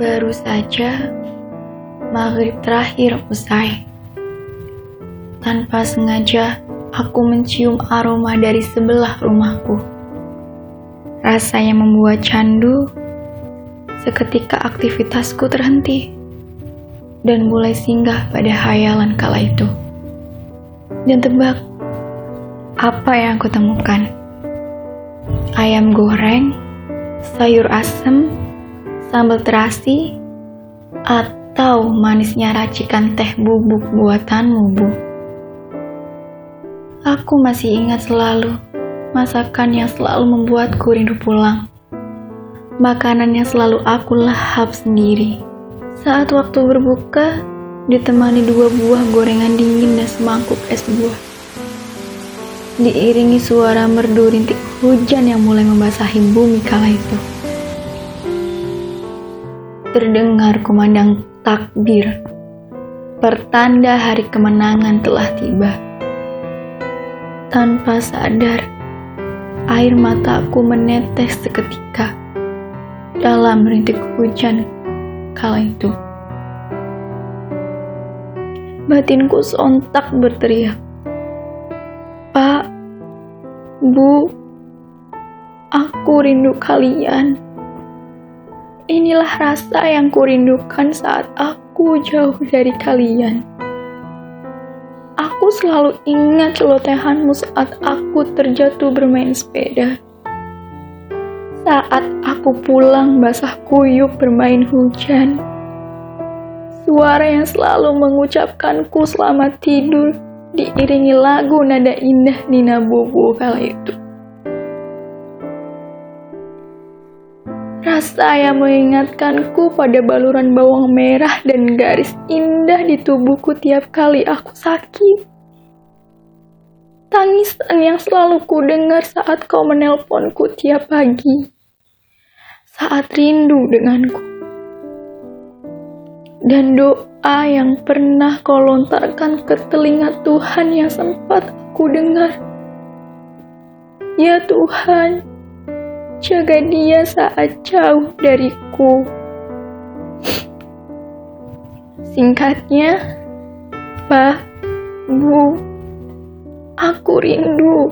Baru saja maghrib terakhir usai. Tanpa sengaja, aku mencium aroma dari sebelah rumahku. Rasa yang membuat candu, seketika aktivitasku terhenti dan mulai singgah pada hayalan kala itu. Dan tebak, apa yang aku temukan? Ayam goreng, sayur asem, sambal terasi, atau manisnya racikan teh bubuk buatanmu, Bu. Aku masih ingat selalu masakan yang selalu membuatku rindu pulang. Makanan yang selalu aku lahap sendiri. Saat waktu berbuka, ditemani dua buah gorengan dingin dan semangkuk es buah. Diiringi suara merdu rintik hujan yang mulai membasahi bumi kala itu terdengar kumandang takbir, pertanda hari kemenangan telah tiba. Tanpa sadar, air mataku menetes seketika dalam rintik hujan kala itu. Batinku sontak berteriak, Pak, Bu, aku rindu kalian. Inilah rasa yang kurindukan saat aku jauh dari kalian. Aku selalu ingat celotehanmu saat aku terjatuh bermain sepeda. Saat aku pulang basah kuyup bermain hujan. Suara yang selalu mengucapkanku selamat tidur diiringi lagu nada indah Nina Bobo kala itu. Rasa yang mengingatkanku pada baluran bawang merah dan garis indah di tubuhku tiap kali aku sakit. Tangisan yang selalu ku dengar saat kau menelponku tiap pagi. Saat rindu denganku. Dan doa yang pernah kau lontarkan ke telinga Tuhan yang sempat aku dengar. Ya Tuhan, jaga dia saat jauh dariku. Singkatnya, Pak, Bu, aku rindu.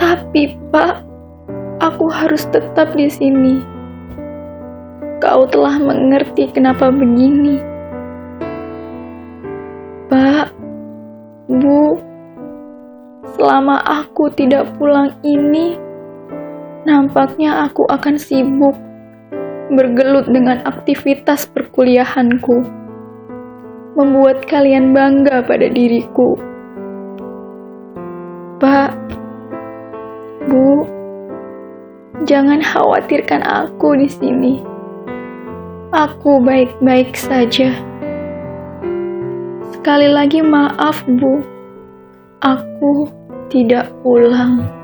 Tapi, Pak, aku harus tetap di sini. Kau telah mengerti kenapa begini. Pak, Bu, selama aku tidak pulang ini, Nampaknya aku akan sibuk bergelut dengan aktivitas perkuliahanku, membuat kalian bangga pada diriku. Pak, Bu, jangan khawatirkan aku di sini. Aku baik-baik saja. Sekali lagi maaf, Bu. Aku tidak pulang.